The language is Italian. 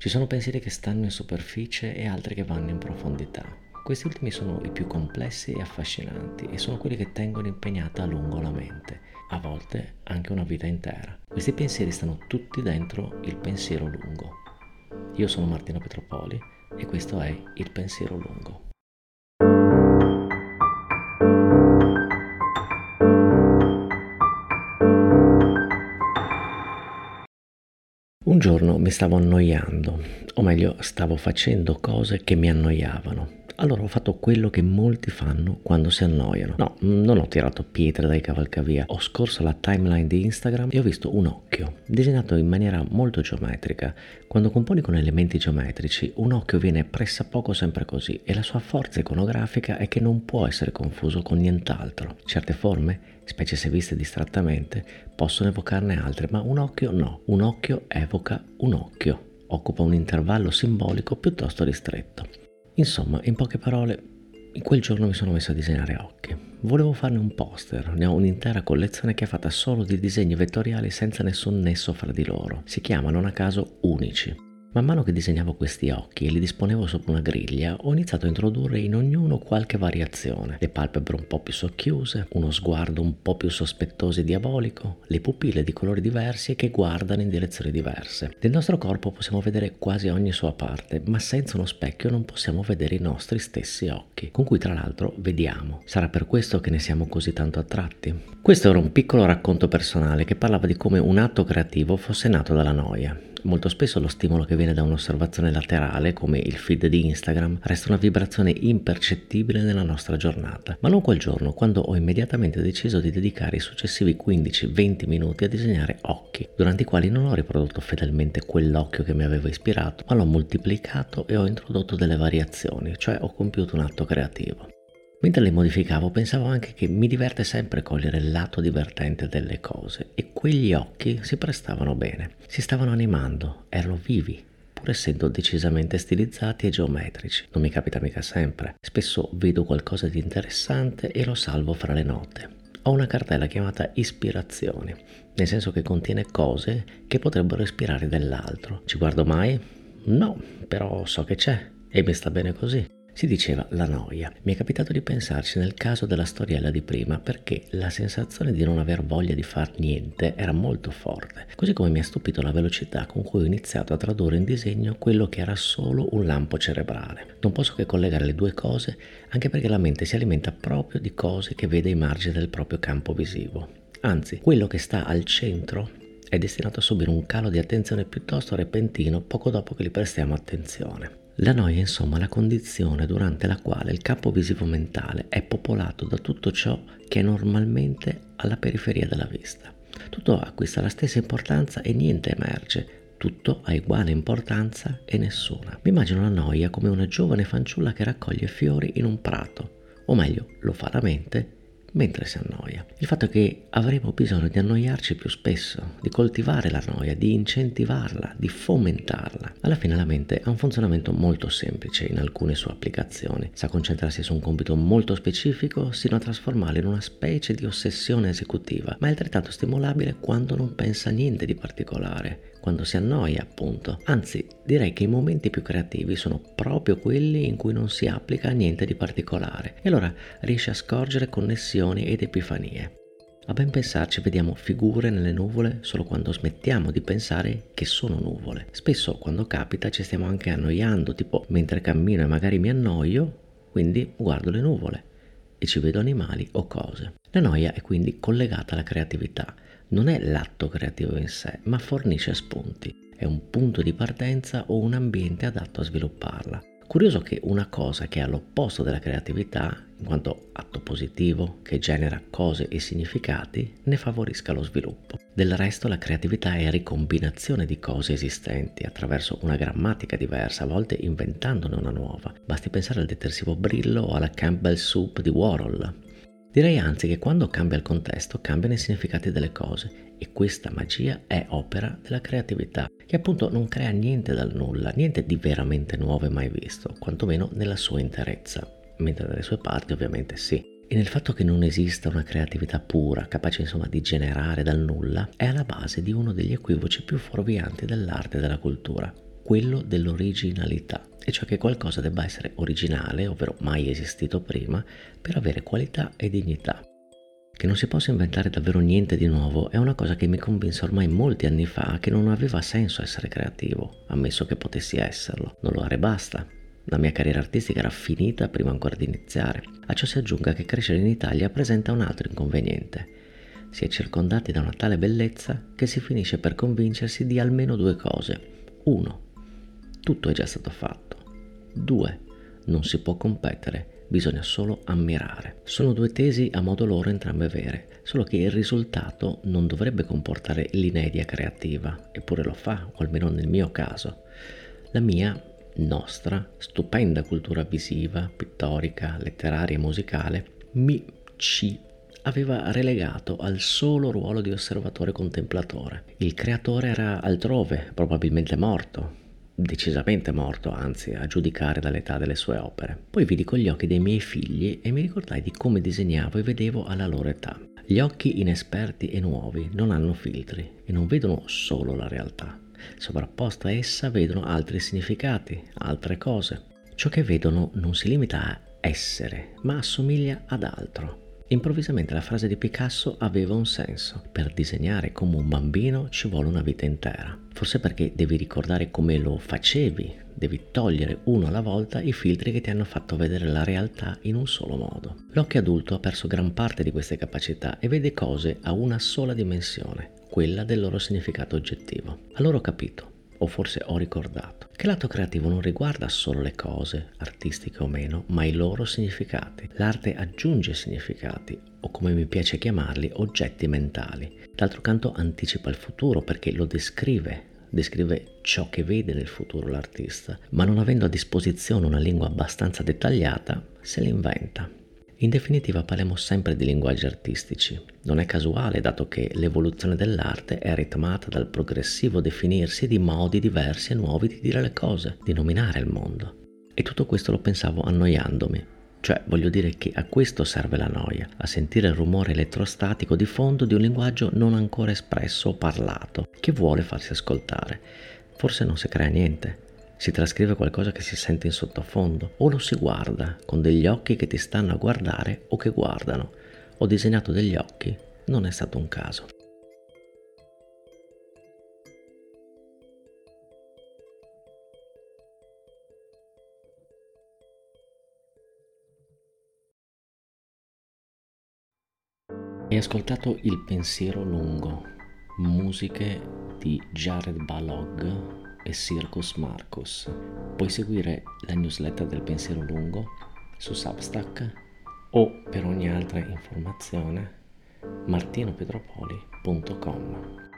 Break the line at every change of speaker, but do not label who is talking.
Ci sono pensieri che stanno in superficie e altri che vanno in profondità. Questi ultimi sono i più complessi e affascinanti e sono quelli che tengono impegnata a lungo la mente, a volte anche una vita intera. Questi pensieri stanno tutti dentro il pensiero lungo. Io sono Martino Petropoli e questo è il pensiero lungo. Un giorno mi stavo annoiando, o meglio stavo facendo cose che mi annoiavano. Allora ho fatto quello che molti fanno quando si annoiano. No, non ho tirato pietre dai cavalcavia, ho scorso la timeline di Instagram e ho visto un occhio, disegnato in maniera molto geometrica. Quando componi con elementi geometrici, un occhio viene pressappoco sempre così e la sua forza iconografica è che non può essere confuso con nient'altro. Certe forme, specie se viste distrattamente, possono evocarne altre, ma un occhio no. Un occhio evoca un occhio occupa un intervallo simbolico piuttosto ristretto. Insomma, in poche parole, in quel giorno mi sono messo a disegnare occhi. Volevo farne un poster, ne ho un'intera collezione che è fatta solo di disegni vettoriali senza nessun nesso fra di loro. Si chiamano, a caso, unici. Man mano che disegnavo questi occhi e li disponevo sopra una griglia, ho iniziato a introdurre in ognuno qualche variazione. Le palpebre un po' più socchiuse, uno sguardo un po' più sospettoso e diabolico, le pupille di colori diversi e che guardano in direzioni diverse. Nel nostro corpo possiamo vedere quasi ogni sua parte, ma senza uno specchio non possiamo vedere i nostri stessi occhi, con cui tra l'altro vediamo. Sarà per questo che ne siamo così tanto attratti? Questo era un piccolo racconto personale che parlava di come un atto creativo fosse nato dalla noia Molto spesso lo stimolo che viene da un'osservazione laterale, come il feed di Instagram, resta una vibrazione impercettibile nella nostra giornata, ma non quel giorno, quando ho immediatamente deciso di dedicare i successivi 15-20 minuti a disegnare occhi, durante i quali non ho riprodotto fedelmente quell'occhio che mi aveva ispirato, ma l'ho moltiplicato e ho introdotto delle variazioni, cioè ho compiuto un atto creativo. Mentre le modificavo pensavo anche che mi diverte sempre cogliere il lato divertente delle cose e quegli occhi si prestavano bene, si stavano animando, erano vivi, pur essendo decisamente stilizzati e geometrici. Non mi capita mica sempre, spesso vedo qualcosa di interessante e lo salvo fra le note. Ho una cartella chiamata ispirazioni, nel senso che contiene cose che potrebbero ispirare dell'altro. Ci guardo mai? No, però so che c'è e mi sta bene così. Si diceva la noia. Mi è capitato di pensarci nel caso della storiella di prima perché la sensazione di non aver voglia di far niente era molto forte, così come mi ha stupito la velocità con cui ho iniziato a tradurre in disegno quello che era solo un lampo cerebrale. Non posso che collegare le due cose anche perché la mente si alimenta proprio di cose che vede ai margini del proprio campo visivo. Anzi, quello che sta al centro è destinato a subire un calo di attenzione piuttosto repentino poco dopo che gli prestiamo attenzione. La noia è insomma la condizione durante la quale il campo visivo mentale è popolato da tutto ciò che è normalmente alla periferia della vista. Tutto acquista la stessa importanza e niente emerge, tutto ha uguale importanza e nessuna. Mi immagino la noia come una giovane fanciulla che raccoglie fiori in un prato, o meglio, lo fa la mente mentre si annoia. Il fatto è che avremo bisogno di annoiarci più spesso, di coltivare la noia, di incentivarla, di fomentarla. Alla fine la mente ha un funzionamento molto semplice in alcune sue applicazioni. Sa concentrarsi su un compito molto specifico sino a trasformarlo in una specie di ossessione esecutiva, ma è altrettanto stimolabile quando non pensa a niente di particolare quando si annoia appunto. Anzi, direi che i momenti più creativi sono proprio quelli in cui non si applica niente di particolare e allora riesce a scorgere connessioni ed epifanie. A ben pensarci vediamo figure nelle nuvole solo quando smettiamo di pensare che sono nuvole. Spesso quando capita ci stiamo anche annoiando, tipo mentre cammino e magari mi annoio, quindi guardo le nuvole e ci vedo animali o cose. La noia è quindi collegata alla creatività non è l'atto creativo in sé, ma fornisce spunti. È un punto di partenza o un ambiente adatto a svilupparla. Curioso che una cosa che è all'opposto della creatività, in quanto atto positivo che genera cose e significati, ne favorisca lo sviluppo. Del resto la creatività è ricombinazione di cose esistenti attraverso una grammatica diversa, a volte inventandone una nuova. Basti pensare al detersivo Brillo o alla Campbell Soup di Warhol, Direi anzi che quando cambia il contesto cambiano i significati delle cose e questa magia è opera della creatività, che appunto non crea niente dal nulla, niente di veramente nuovo e mai visto, quantomeno nella sua interezza, mentre nelle sue parti ovviamente sì. E nel fatto che non esista una creatività pura, capace insomma di generare dal nulla, è alla base di uno degli equivoci più fuorvianti dell'arte e della cultura, quello dell'originalità, e cioè che qualcosa debba essere originale, ovvero mai esistito prima, per avere qualità e dignità. Che non si possa inventare davvero niente di nuovo è una cosa che mi convinse ormai molti anni fa che non aveva senso essere creativo, ammesso che potessi esserlo. Non lo are basta. La mia carriera artistica era finita prima ancora di iniziare. A ciò si aggiunga che crescere in Italia presenta un altro inconveniente. Si è circondati da una tale bellezza che si finisce per convincersi di almeno due cose. Uno, tutto è già stato fatto. Due, non si può competere bisogna solo ammirare. Sono due tesi a modo loro entrambe vere, solo che il risultato non dovrebbe comportare l'inedia creativa, eppure lo fa, o almeno nel mio caso. La mia, nostra, stupenda cultura visiva, pittorica, letteraria e musicale mi ci aveva relegato al solo ruolo di osservatore contemplatore. Il creatore era altrove, probabilmente morto, decisamente morto, anzi, a giudicare dall'età delle sue opere. Poi vidi con gli occhi dei miei figli e mi ricordai di come disegnavo e vedevo alla loro età. Gli occhi inesperti e nuovi non hanno filtri e non vedono solo la realtà. Sovrapposta a essa vedono altri significati, altre cose. Ciò che vedono non si limita a essere, ma assomiglia ad altro. Improvvisamente la frase di Picasso aveva un senso. Per disegnare come un bambino ci vuole una vita intera. Forse perché devi ricordare come lo facevi, devi togliere uno alla volta i filtri che ti hanno fatto vedere la realtà in un solo modo. L'occhio adulto ha perso gran parte di queste capacità e vede cose a una sola dimensione, quella del loro significato oggettivo. Allora ho capito o forse ho ricordato, che l'atto creativo non riguarda solo le cose, artistiche o meno, ma i loro significati. L'arte aggiunge significati, o come mi piace chiamarli, oggetti mentali. D'altro canto anticipa il futuro perché lo descrive, descrive ciò che vede nel futuro l'artista, ma non avendo a disposizione una lingua abbastanza dettagliata, se l'inventa. In definitiva parliamo sempre di linguaggi artistici. Non è casuale dato che l'evoluzione dell'arte è ritmata dal progressivo definirsi di modi diversi e nuovi di dire le cose, di nominare il mondo. E tutto questo lo pensavo annoiandomi. Cioè, voglio dire che a questo serve la noia, a sentire il rumore elettrostatico di fondo di un linguaggio non ancora espresso o parlato, che vuole farsi ascoltare. Forse non si crea niente, si trascrive qualcosa che si sente in sottofondo o lo si guarda con degli occhi che ti stanno a guardare o che guardano. Ho disegnato degli occhi, non è stato un caso. Hai ascoltato Il pensiero lungo, musiche di Jared Balog e Circus Marcus. Puoi seguire la newsletter del pensiero lungo su Substack o per ogni altra informazione martinopetropoli.com.